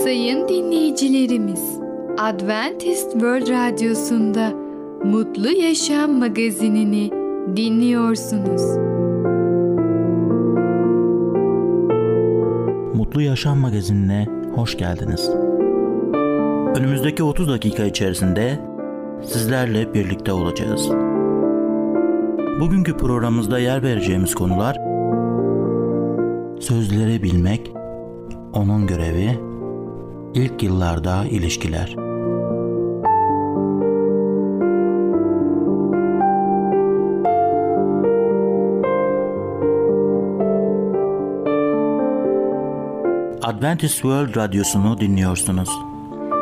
Sayın dinleyicilerimiz, Adventist World Radyosu'nda Mutlu Yaşam magazinini dinliyorsunuz. Mutlu Yaşam magazinine hoş geldiniz. Önümüzdeki 30 dakika içerisinde sizlerle birlikte olacağız. Bugünkü programımızda yer vereceğimiz konular sözleri bilmek, onun görevi, ilk yıllarda ilişkiler. Adventist World Radyosu'nu dinliyorsunuz.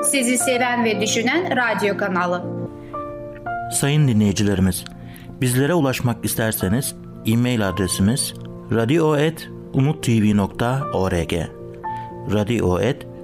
Sizi seven ve düşünen radyo kanalı. Sayın dinleyicilerimiz, bizlere ulaşmak isterseniz e-mail adresimiz radio.umutv.org radio.umutv.org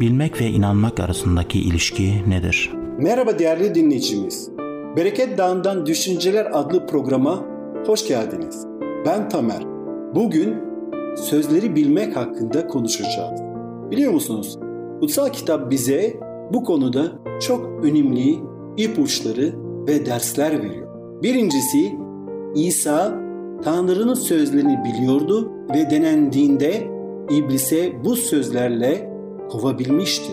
Bilmek ve inanmak arasındaki ilişki nedir? Merhaba değerli dinleyicimiz. Bereket Dağı'ndan Düşünceler adlı programa hoş geldiniz. Ben Tamer. Bugün sözleri bilmek hakkında konuşacağız. Biliyor musunuz? Kutsal kitap bize bu konuda çok önemli ipuçları ve dersler veriyor. Birincisi İsa Tanrı'nın sözlerini biliyordu ve denendiğinde iblise bu sözlerle kovabilmişti.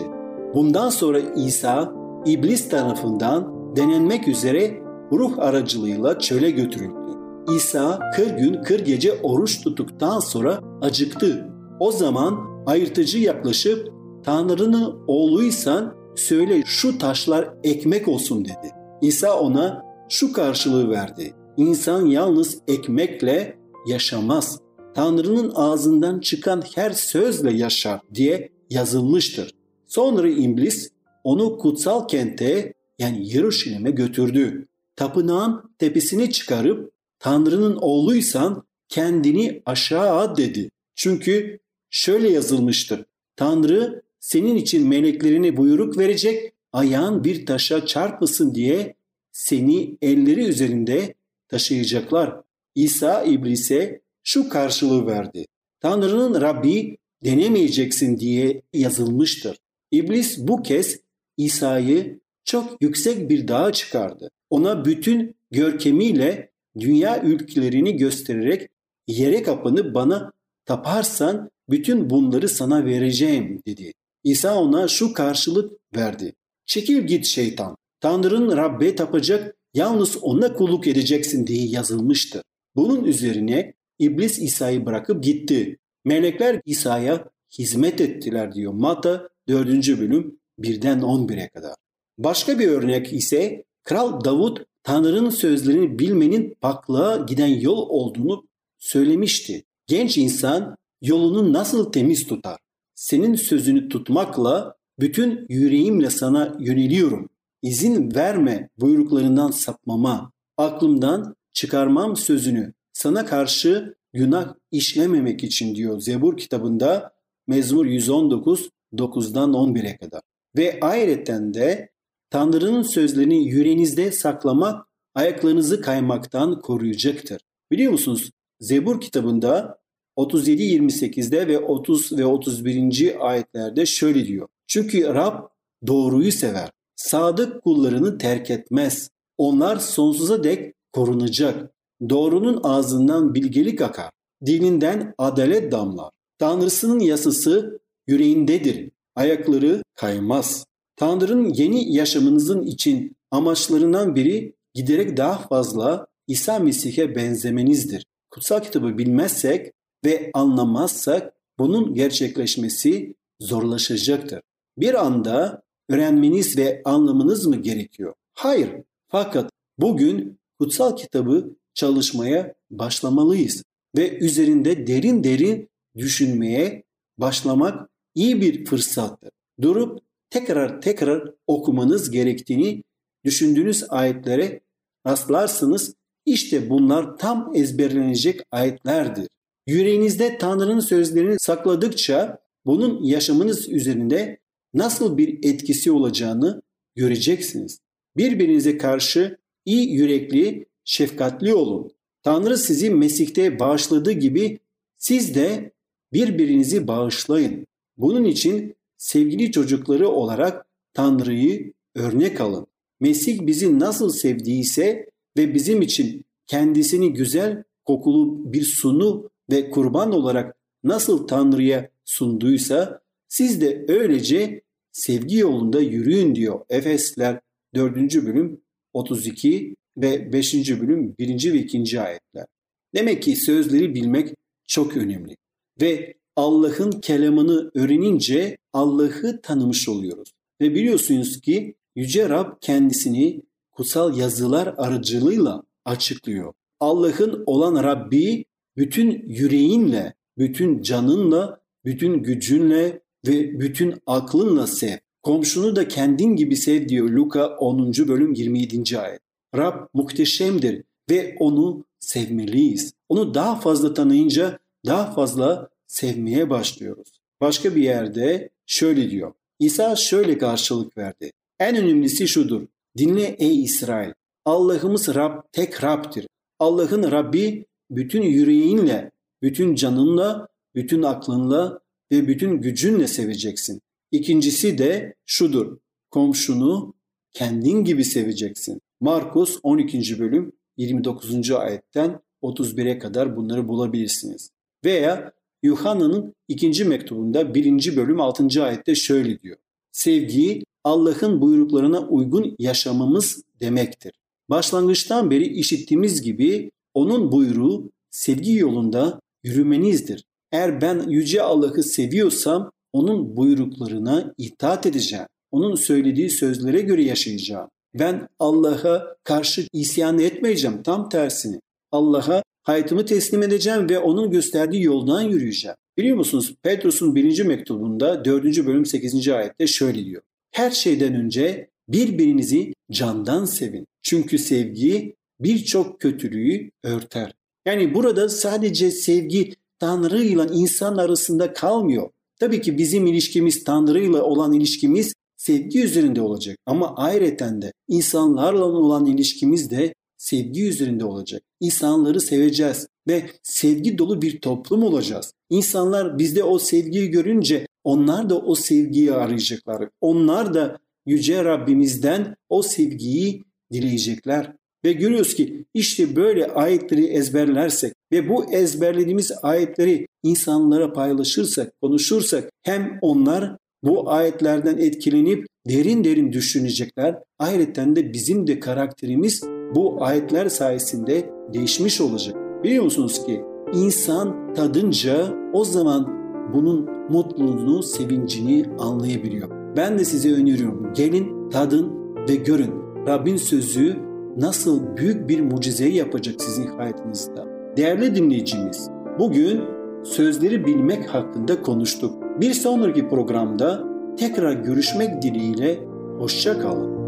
Bundan sonra İsa iblis tarafından denenmek üzere ruh aracılığıyla çöle götürüldü. İsa 40 gün 40 gece oruç tuttuktan sonra acıktı. O zaman ayırtıcı yaklaşıp Tanrı'nın oğluysan söyle şu taşlar ekmek olsun dedi. İsa ona şu karşılığı verdi. İnsan yalnız ekmekle yaşamaz. Tanrı'nın ağzından çıkan her sözle yaşar diye yazılmıştır. Sonra iblis onu kutsal kente yani Yeruşalim'e götürdü. Tapınağın tepesini çıkarıp Tanrı'nın oğluysan kendini aşağı at dedi. Çünkü şöyle yazılmıştır. Tanrı senin için meleklerini buyruk verecek, ayağın bir taşa çarpmasın diye seni elleri üzerinde taşıyacaklar. İsa iblise şu karşılığı verdi. Tanrı'nın Rabbi denemeyeceksin diye yazılmıştır. İblis bu kez İsa'yı çok yüksek bir dağa çıkardı. Ona bütün görkemiyle dünya ülkelerini göstererek yere kapanıp bana taparsan bütün bunları sana vereceğim dedi. İsa ona şu karşılık verdi. Çekil git şeytan. Tanrı'nın Rabbe tapacak, yalnız ona kulluk edeceksin diye yazılmıştı. Bunun üzerine İblis İsa'yı bırakıp gitti. Melekler İsa'ya hizmet ettiler diyor Mata 4. bölüm 1'den 11'e kadar. Başka bir örnek ise Kral Davut Tanrı'nın sözlerini bilmenin paklığa giden yol olduğunu söylemişti. Genç insan yolunu nasıl temiz tutar? Senin sözünü tutmakla bütün yüreğimle sana yöneliyorum. İzin verme buyruklarından sapmama, aklımdan çıkarmam sözünü sana karşı günah işlememek için diyor Zebur kitabında Mezmur 119 9'dan 11'e kadar. Ve ayrıca de Tanrı'nın sözlerini yüreğinizde saklamak ayaklarınızı kaymaktan koruyacaktır. Biliyor musunuz? Zebur kitabında 37-28'de ve 30 ve 31. ayetlerde şöyle diyor. Çünkü Rab doğruyu sever. Sadık kullarını terk etmez. Onlar sonsuza dek korunacak. Doğrunun ağzından bilgelik akar. Dilinden adalet damlar. Tanrısının yasası yüreğindedir. Ayakları kaymaz. Tanrı'nın yeni yaşamınızın için amaçlarından biri giderek daha fazla İsa Mesih'e benzemenizdir. Kutsal kitabı bilmezsek ve anlamazsak bunun gerçekleşmesi zorlaşacaktır. Bir anda öğrenmeniz ve anlamanız mı gerekiyor? Hayır. Fakat bugün kutsal kitabı çalışmaya başlamalıyız ve üzerinde derin derin düşünmeye başlamak iyi bir fırsattır. Durup tekrar tekrar okumanız gerektiğini düşündüğünüz ayetlere rastlarsınız. İşte bunlar tam ezberlenecek ayetlerdir. Yüreğinizde Tanrı'nın sözlerini sakladıkça bunun yaşamınız üzerinde nasıl bir etkisi olacağını göreceksiniz. Birbirinize karşı iyi yürekli, şefkatli olun. Tanrı sizi Mesih'te bağışladığı gibi siz de birbirinizi bağışlayın. Bunun için sevgili çocukları olarak Tanrı'yı örnek alın. Mesih bizi nasıl sevdiyse ve bizim için kendisini güzel kokulu bir sunu ve kurban olarak nasıl Tanrı'ya sunduysa siz de öylece sevgi yolunda yürüyün diyor Efesler 4. bölüm 32 ve 5. bölüm 1. ve 2. ayetler. Demek ki sözleri bilmek çok önemli. Ve Allah'ın kelamını öğrenince Allah'ı tanımış oluyoruz. Ve biliyorsunuz ki Yüce Rab kendisini kutsal yazılar aracılığıyla açıklıyor. Allah'ın olan Rabbi bütün yüreğinle, bütün canınla, bütün gücünle ve bütün aklınla sev. Komşunu da kendin gibi sev diyor Luka 10. bölüm 27. ayet. Rab muhteşemdir ve onu sevmeliyiz. Onu daha fazla tanıyınca daha fazla sevmeye başlıyoruz. Başka bir yerde şöyle diyor. İsa şöyle karşılık verdi. En önemlisi şudur. Dinle ey İsrail. Allah'ımız Rab tek Rab'dir. Allah'ın Rabbi bütün yüreğinle, bütün canınla, bütün aklınla ve bütün gücünle seveceksin. İkincisi de şudur. Komşunu kendin gibi seveceksin. Markus 12. bölüm 29. ayetten 31'e kadar bunları bulabilirsiniz. Veya Yuhanna'nın ikinci mektubunda 1. bölüm 6. ayette şöyle diyor. Sevgi Allah'ın buyruklarına uygun yaşamamız demektir. Başlangıçtan beri işittiğimiz gibi onun buyruğu sevgi yolunda yürümenizdir. Eğer ben yüce Allah'ı seviyorsam onun buyruklarına itaat edeceğim. Onun söylediği sözlere göre yaşayacağım. Ben Allah'a karşı isyan etmeyeceğim. Tam tersini. Allah'a hayatımı teslim edeceğim ve onun gösterdiği yoldan yürüyeceğim. Biliyor musunuz Petrus'un birinci mektubunda 4. bölüm 8. ayette şöyle diyor. Her şeyden önce birbirinizi candan sevin. Çünkü sevgi birçok kötülüğü örter. Yani burada sadece sevgi Tanrı ile insan arasında kalmıyor. Tabii ki bizim ilişkimiz Tanrı ile olan ilişkimiz sevgi üzerinde olacak. Ama ayrıca de insanlarla olan ilişkimiz de sevgi üzerinde olacak. İnsanları seveceğiz ve sevgi dolu bir toplum olacağız. İnsanlar bizde o sevgiyi görünce onlar da o sevgiyi arayacaklar. Onlar da yüce Rabbimizden o sevgiyi dileyecekler. Ve görüyoruz ki işte böyle ayetleri ezberlersek ve bu ezberlediğimiz ayetleri insanlara paylaşırsak, konuşursak hem onlar bu ayetlerden etkilenip derin derin düşünecekler. Ayrıca de bizim de karakterimiz bu ayetler sayesinde değişmiş olacak. Biliyor musunuz ki insan tadınca o zaman bunun mutluluğunu, sevincini anlayabiliyor. Ben de size öneriyorum. Gelin, tadın ve görün. Rabbin sözü nasıl büyük bir mucizeyi yapacak sizin hayatınızda. Değerli dinleyicimiz, bugün sözleri bilmek hakkında konuştuk. Bir sonraki programda tekrar görüşmek dileğiyle hoşça kalın.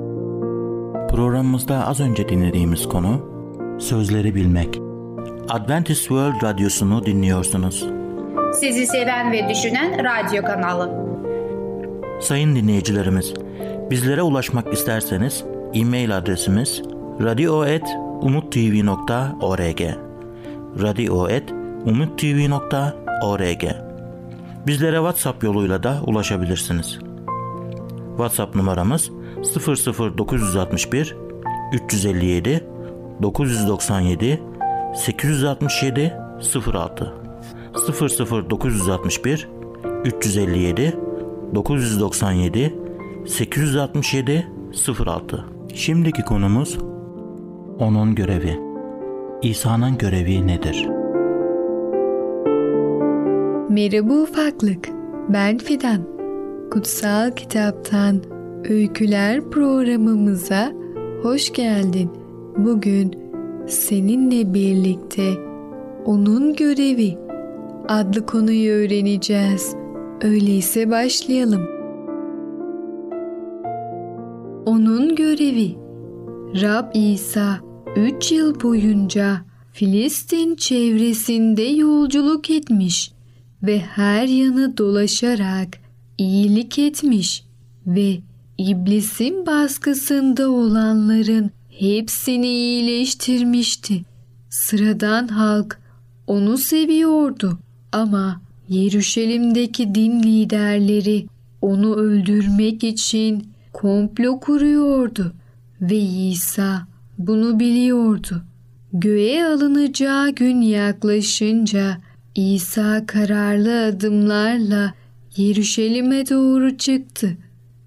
Programımızda az önce dinlediğimiz konu sözleri bilmek. Adventist World Radyosu'nu dinliyorsunuz. Sizi seven ve düşünen radyo kanalı. Sayın dinleyicilerimiz, bizlere ulaşmak isterseniz e-mail adresimiz radio.umutv.org radio.umutv.org Bizlere WhatsApp yoluyla da ulaşabilirsiniz. WhatsApp numaramız 00961 357 997 867 06 00961 357 997 867 06 Şimdiki konumuz onun görevi. İsa'nın görevi nedir? Merhaba ufaklık. Ben Fidan. Kutsal Kitaptan Öyküler programımıza hoş geldin. Bugün seninle birlikte onun görevi adlı konuyu öğreneceğiz. Öyleyse başlayalım. onun görevi. Rab İsa 3 yıl boyunca Filistin çevresinde yolculuk etmiş ve her yanı dolaşarak iyilik etmiş ve iblisin baskısında olanların hepsini iyileştirmişti. Sıradan halk onu seviyordu ama Yeruşalim'deki din liderleri onu öldürmek için komplo kuruyordu ve İsa bunu biliyordu. Göğe alınacağı gün yaklaşınca İsa kararlı adımlarla Yeruşalim'e doğru çıktı.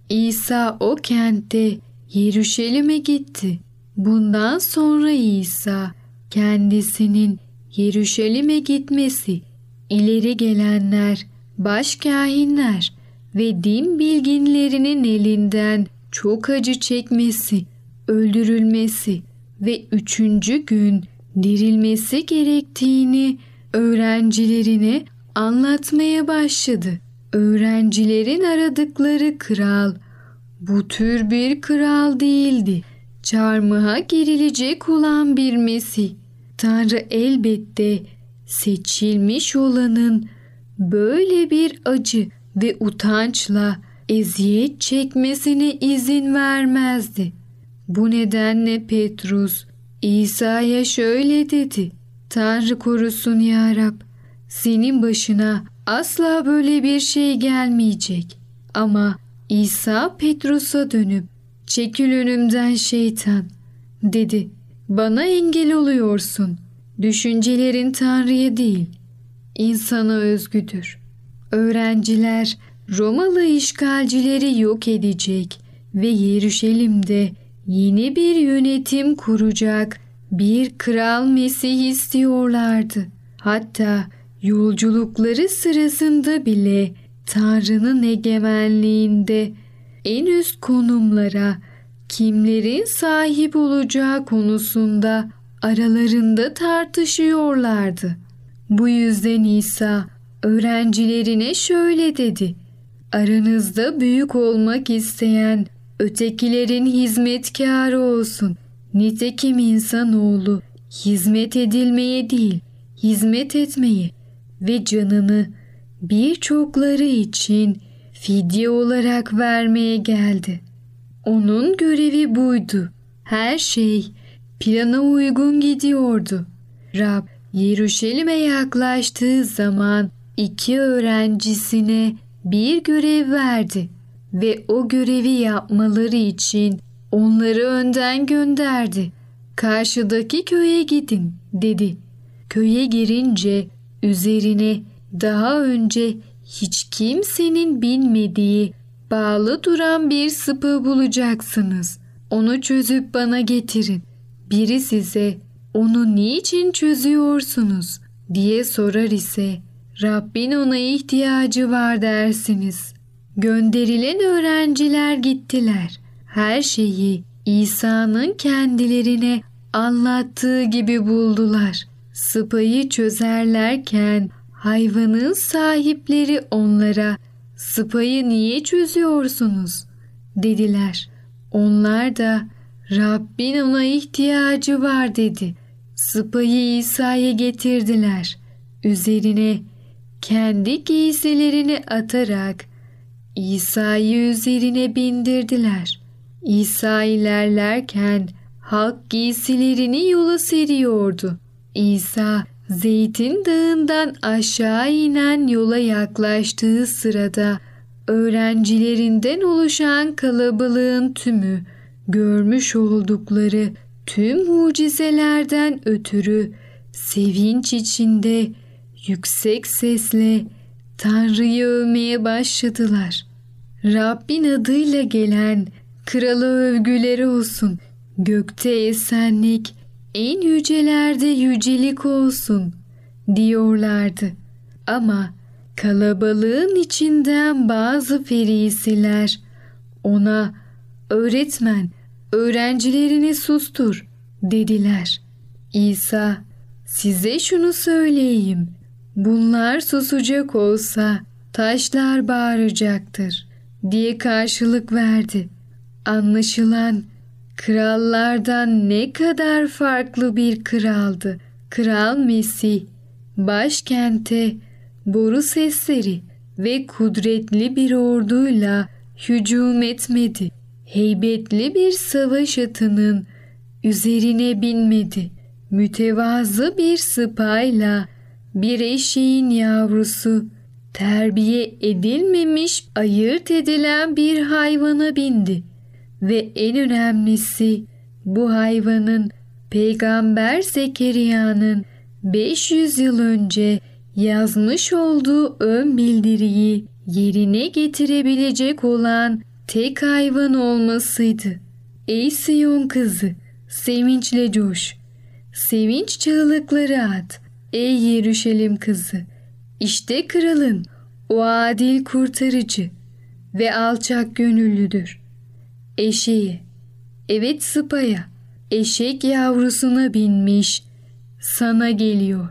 İsa o kentte Yeruşalim'e gitti. Bundan sonra İsa kendisinin Yeruşalim'e gitmesi, ileri gelenler, başkahinler ve din bilginlerinin elinden çok acı çekmesi, öldürülmesi ve üçüncü gün dirilmesi gerektiğini öğrencilerine anlatmaya başladı. Öğrencilerin aradıkları kral bu tür bir kral değildi. Çarmıha girilecek olan bir Mesih. Tanrı elbette seçilmiş olanın böyle bir acı ve utançla eziyet çekmesine izin vermezdi. Bu nedenle Petrus İsa'ya şöyle dedi. Tanrı korusun ya Rab. Senin başına asla böyle bir şey gelmeyecek. Ama İsa Petrus'a dönüp çekil önümden şeytan dedi. Bana engel oluyorsun. Düşüncelerin Tanrı'ya değil, insana özgüdür. Öğrenciler Romalı işgalcileri yok edecek ve Yeruşalim'de yeni bir yönetim kuracak bir kral Mesih istiyorlardı. Hatta yolculukları sırasında bile Tanrı'nın egemenliğinde en üst konumlara kimlerin sahip olacağı konusunda aralarında tartışıyorlardı. Bu yüzden İsa öğrencilerine şöyle dedi. Aranızda büyük olmak isteyen ötekilerin hizmetkarı olsun. Nitekim insanoğlu hizmet edilmeye değil, hizmet etmeye ve canını birçokları için fidye olarak vermeye geldi. Onun görevi buydu. Her şey plana uygun gidiyordu. Rab Yeruşalim'e yaklaştığı zaman iki öğrencisine bir görev verdi ve o görevi yapmaları için onları önden gönderdi. Karşıdaki köye gidin dedi. Köye girince üzerine daha önce hiç kimsenin bilmediği bağlı duran bir sıpı bulacaksınız. Onu çözüp bana getirin. Biri size onu niçin çözüyorsunuz diye sorar ise Rabbin ona ihtiyacı var dersiniz. Gönderilen öğrenciler gittiler. Her şeyi İsa'nın kendilerine anlattığı gibi buldular. Sıpayı çözerlerken hayvanın sahipleri onlara sıpayı niye çözüyorsunuz dediler. Onlar da Rabbin ona ihtiyacı var dedi. Sıpayı İsa'ya getirdiler. Üzerine kendi giysilerini atarak İsa'yı üzerine bindirdiler. İsa ilerlerken halk giysilerini yola seriyordu. İsa Zeytin Dağı'ndan aşağı inen yola yaklaştığı sırada öğrencilerinden oluşan kalabalığın tümü görmüş oldukları tüm mucizelerden ötürü sevinç içinde yüksek sesle Tanrı'yı övmeye başladılar. Rabbin adıyla gelen krala övgüleri olsun. Gökte esenlik, en yücelerde yücelik olsun diyorlardı. Ama kalabalığın içinden bazı ferisiler ona öğretmen öğrencilerini sustur dediler. İsa size şunu söyleyeyim. Bunlar susacak olsa taşlar bağıracaktır diye karşılık verdi. Anlaşılan krallardan ne kadar farklı bir kraldı. Kral Mesih başkente boru sesleri ve kudretli bir orduyla hücum etmedi. Heybetli bir savaş atının üzerine binmedi. Mütevazı bir sıpayla bir eşeğin yavrusu terbiye edilmemiş ayırt edilen bir hayvana bindi ve en önemlisi bu hayvanın Peygamber Zekeriya'nın 500 yıl önce yazmış olduğu ön bildiriyi yerine getirebilecek olan tek hayvan olmasıydı. Ey Siyon kızı, sevinçle coş. Sevinç çığlıkları at. Ey Yeruşalim kızı, işte kralın, o adil kurtarıcı ve alçak gönüllüdür. Eşeği, evet sıpaya, eşek yavrusuna binmiş, sana geliyor.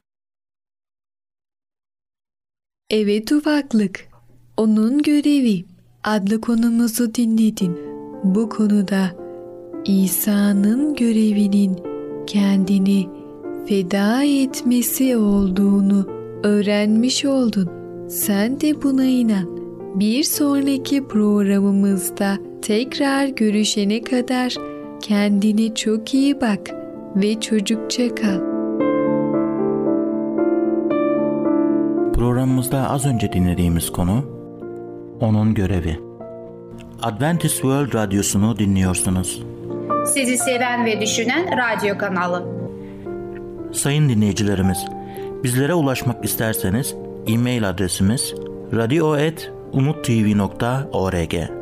Evet ufaklık, onun görevi adlı konumuzu dinledin. Bu konuda İsa'nın görevinin kendini feda etmesi olduğunu öğrenmiş oldun. Sen de buna inan. Bir sonraki programımızda tekrar görüşene kadar kendine çok iyi bak ve çocukça kal. Programımızda az önce dinlediğimiz konu onun görevi. Adventist World Radyosu'nu dinliyorsunuz. Sizi seven ve düşünen radyo kanalı. Sayın dinleyicilerimiz, bizlere ulaşmak isterseniz e-mail adresimiz radio.umutv.org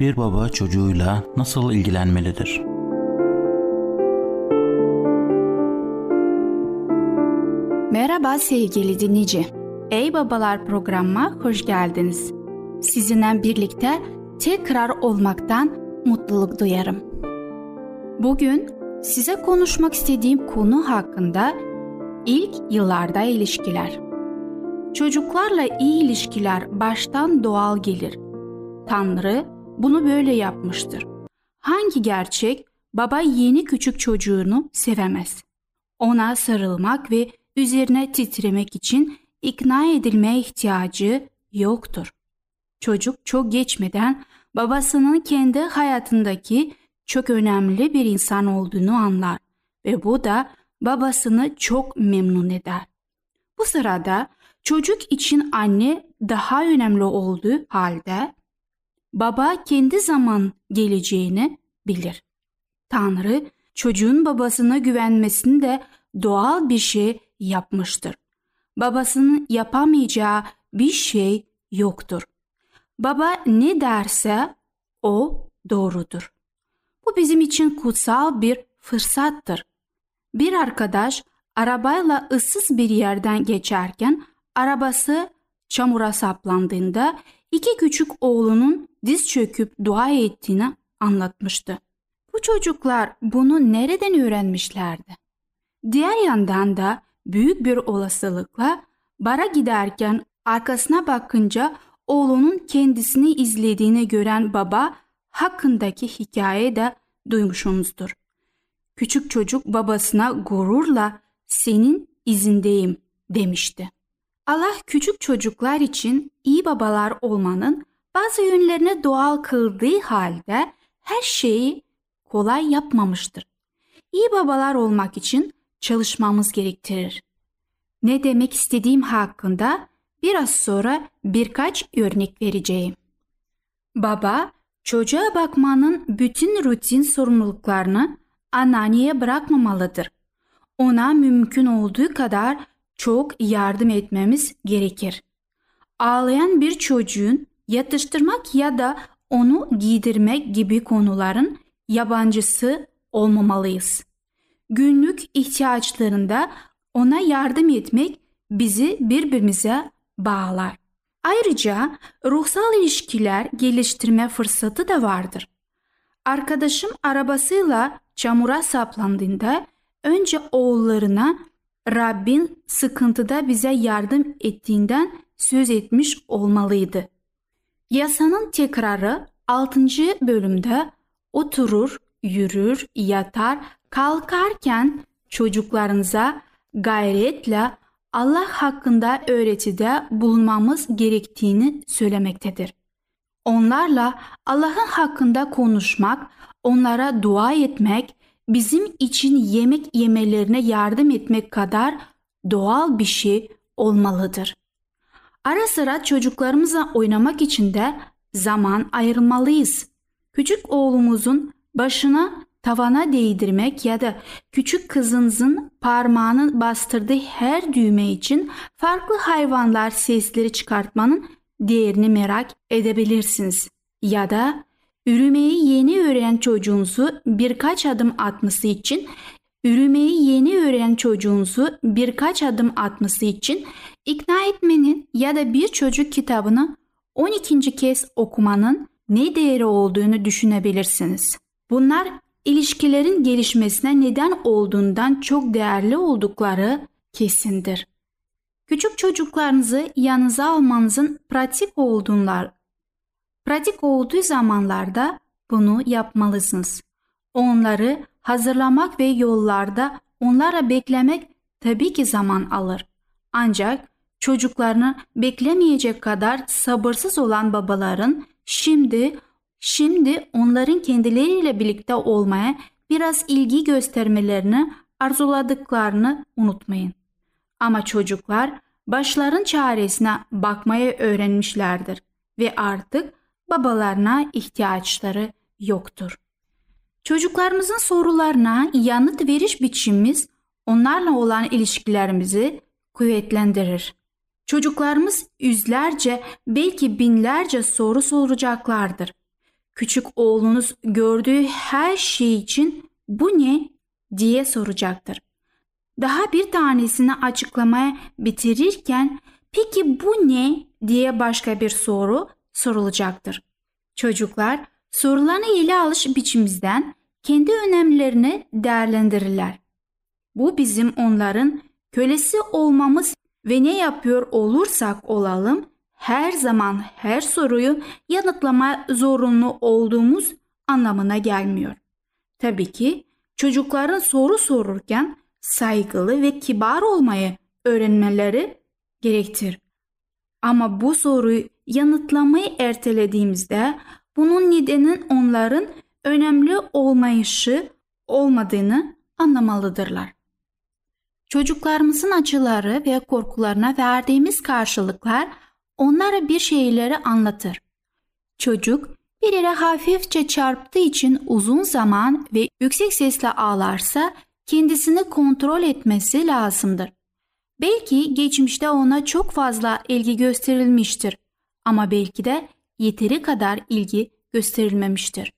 Bir baba çocuğuyla nasıl ilgilenmelidir? Merhaba sevgili dinleyici. Ey Babalar programıma hoş geldiniz. Sizinle birlikte tekrar olmaktan mutluluk duyarım. Bugün size konuşmak istediğim konu hakkında ilk yıllarda ilişkiler. Çocuklarla iyi ilişkiler baştan doğal gelir. Tanrı bunu böyle yapmıştır. Hangi gerçek baba yeni küçük çocuğunu sevemez? Ona sarılmak ve üzerine titremek için ikna edilmeye ihtiyacı yoktur. Çocuk çok geçmeden babasının kendi hayatındaki çok önemli bir insan olduğunu anlar ve bu da babasını çok memnun eder. Bu sırada çocuk için anne daha önemli olduğu halde baba kendi zaman geleceğini bilir. Tanrı çocuğun babasına güvenmesini de doğal bir şey yapmıştır. Babasının yapamayacağı bir şey yoktur. Baba ne derse o doğrudur. Bu bizim için kutsal bir fırsattır. Bir arkadaş arabayla ıssız bir yerden geçerken arabası çamura saplandığında iki küçük oğlunun diz çöküp dua ettiğini anlatmıştı. Bu çocuklar bunu nereden öğrenmişlerdi? Diğer yandan da büyük bir olasılıkla bara giderken arkasına bakınca oğlunun kendisini izlediğini gören baba hakkındaki hikaye de duymuşsunuzdur. Küçük çocuk babasına gururla senin izindeyim demişti. Allah küçük çocuklar için iyi babalar olmanın bazı yönlerini doğal kıldığı halde her şeyi kolay yapmamıştır. İyi babalar olmak için çalışmamız gerektirir. Ne demek istediğim hakkında biraz sonra birkaç örnek vereceğim. Baba, çocuğa bakmanın bütün rutin sorumluluklarını anneanneye bırakmamalıdır. Ona mümkün olduğu kadar çok yardım etmemiz gerekir. Ağlayan bir çocuğun yatıştırmak ya da onu giydirmek gibi konuların yabancısı olmamalıyız. Günlük ihtiyaçlarında ona yardım etmek bizi birbirimize bağlar. Ayrıca ruhsal ilişkiler geliştirme fırsatı da vardır. Arkadaşım arabasıyla çamura saplandığında önce oğullarına Rabbin sıkıntıda bize yardım ettiğinden söz etmiş olmalıydı. Yasanın tekrarı 6. bölümde oturur, yürür, yatar, kalkarken çocuklarınıza gayretle Allah hakkında öğretide bulunmamız gerektiğini söylemektedir. Onlarla Allah'ın hakkında konuşmak, onlara dua etmek, bizim için yemek yemelerine yardım etmek kadar doğal bir şey olmalıdır. Ara sıra çocuklarımızla oynamak için de zaman ayırmalıyız. Küçük oğlumuzun başına tavana değdirmek ya da küçük kızınızın parmağını bastırdığı her düğme için farklı hayvanlar sesleri çıkartmanın değerini merak edebilirsiniz. Ya da Yürümeyi yeni öğrenen çocuğunuzu birkaç adım atması için yürümeyi yeni öğrenen çocuğunuzu birkaç adım atması için ikna etmenin ya da bir çocuk kitabını 12. kez okumanın ne değeri olduğunu düşünebilirsiniz. Bunlar ilişkilerin gelişmesine neden olduğundan çok değerli oldukları kesindir. Küçük çocuklarınızı yanınıza almanızın pratik olduğunlar Pratik olduğu zamanlarda bunu yapmalısınız. Onları hazırlamak ve yollarda onlara beklemek tabii ki zaman alır. Ancak çocuklarını beklemeyecek kadar sabırsız olan babaların şimdi şimdi onların kendileriyle birlikte olmaya biraz ilgi göstermelerini arzuladıklarını unutmayın. Ama çocuklar başların çaresine bakmayı öğrenmişlerdir ve artık babalarına ihtiyaçları yoktur. Çocuklarımızın sorularına yanıt veriş biçimimiz onlarla olan ilişkilerimizi kuvvetlendirir. Çocuklarımız yüzlerce belki binlerce soru soracaklardır. Küçük oğlunuz gördüğü her şey için bu ne diye soracaktır. Daha bir tanesini açıklamaya bitirirken peki bu ne diye başka bir soru sorulacaktır. Çocuklar sorularını ele alış biçimimizden kendi önemlerini değerlendirirler. Bu bizim onların kölesi olmamız ve ne yapıyor olursak olalım her zaman her soruyu yanıtlama zorunlu olduğumuz anlamına gelmiyor. Tabii ki çocukların soru sorurken saygılı ve kibar olmayı öğrenmeleri gerektir. Ama bu soruyu yanıtlamayı ertelediğimizde bunun nedenin onların önemli olmayışı olmadığını anlamalıdırlar. Çocuklarımızın acıları ve korkularına verdiğimiz karşılıklar onlara bir şeyleri anlatır. Çocuk bir yere hafifçe çarptığı için uzun zaman ve yüksek sesle ağlarsa kendisini kontrol etmesi lazımdır. Belki geçmişte ona çok fazla ilgi gösterilmiştir ama belki de yeteri kadar ilgi gösterilmemiştir.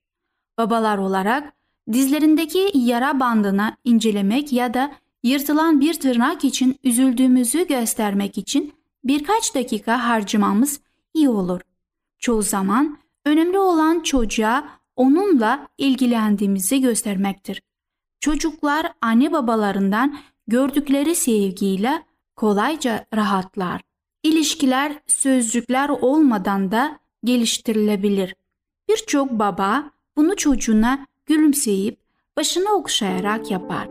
Babalar olarak dizlerindeki yara bandını incelemek ya da yırtılan bir tırnak için üzüldüğümüzü göstermek için birkaç dakika harcamamız iyi olur. Çoğu zaman önemli olan çocuğa onunla ilgilendiğimizi göstermektir. Çocuklar anne babalarından gördükleri sevgiyle kolayca rahatlar. İlişkiler sözcükler olmadan da geliştirilebilir. Birçok baba bunu çocuğuna gülümseyip başını okşayarak yapar.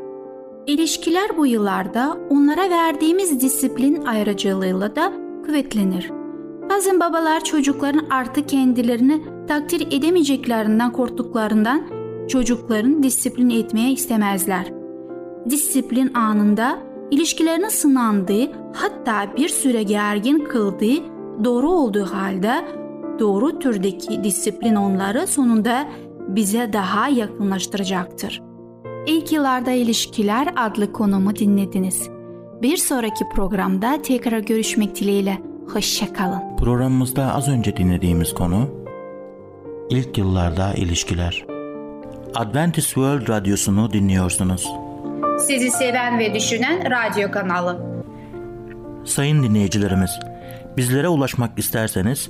İlişkiler bu yıllarda onlara verdiğimiz disiplin ayrıcalığıyla da kuvvetlenir. Bazen babalar çocukların artık kendilerini takdir edemeyeceklerinden korktuklarından çocukların disiplin etmeye istemezler. Disiplin anında ilişkilerinin sınandığı hatta bir süre gergin kıldığı doğru olduğu halde doğru türdeki disiplin onları sonunda bize daha yakınlaştıracaktır. İlk yıllarda ilişkiler adlı konumu dinlediniz. Bir sonraki programda tekrar görüşmek dileğiyle. Hoşçakalın. Programımızda az önce dinlediğimiz konu İlk yıllarda ilişkiler. Adventist World Radyosu'nu dinliyorsunuz. Sizi seven ve düşünen radyo kanalı. Sayın dinleyicilerimiz, bizlere ulaşmak isterseniz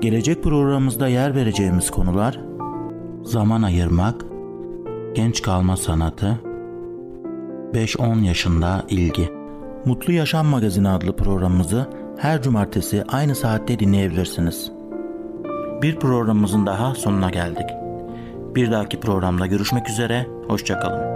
Gelecek programımızda yer vereceğimiz konular zaman ayırmak, genç kalma sanatı, 5-10 yaşında ilgi. Mutlu Yaşam Magazini adlı programımızı her cumartesi aynı saatte dinleyebilirsiniz. Bir programımızın daha sonuna geldik. Bir dahaki programda görüşmek üzere, hoşçakalın.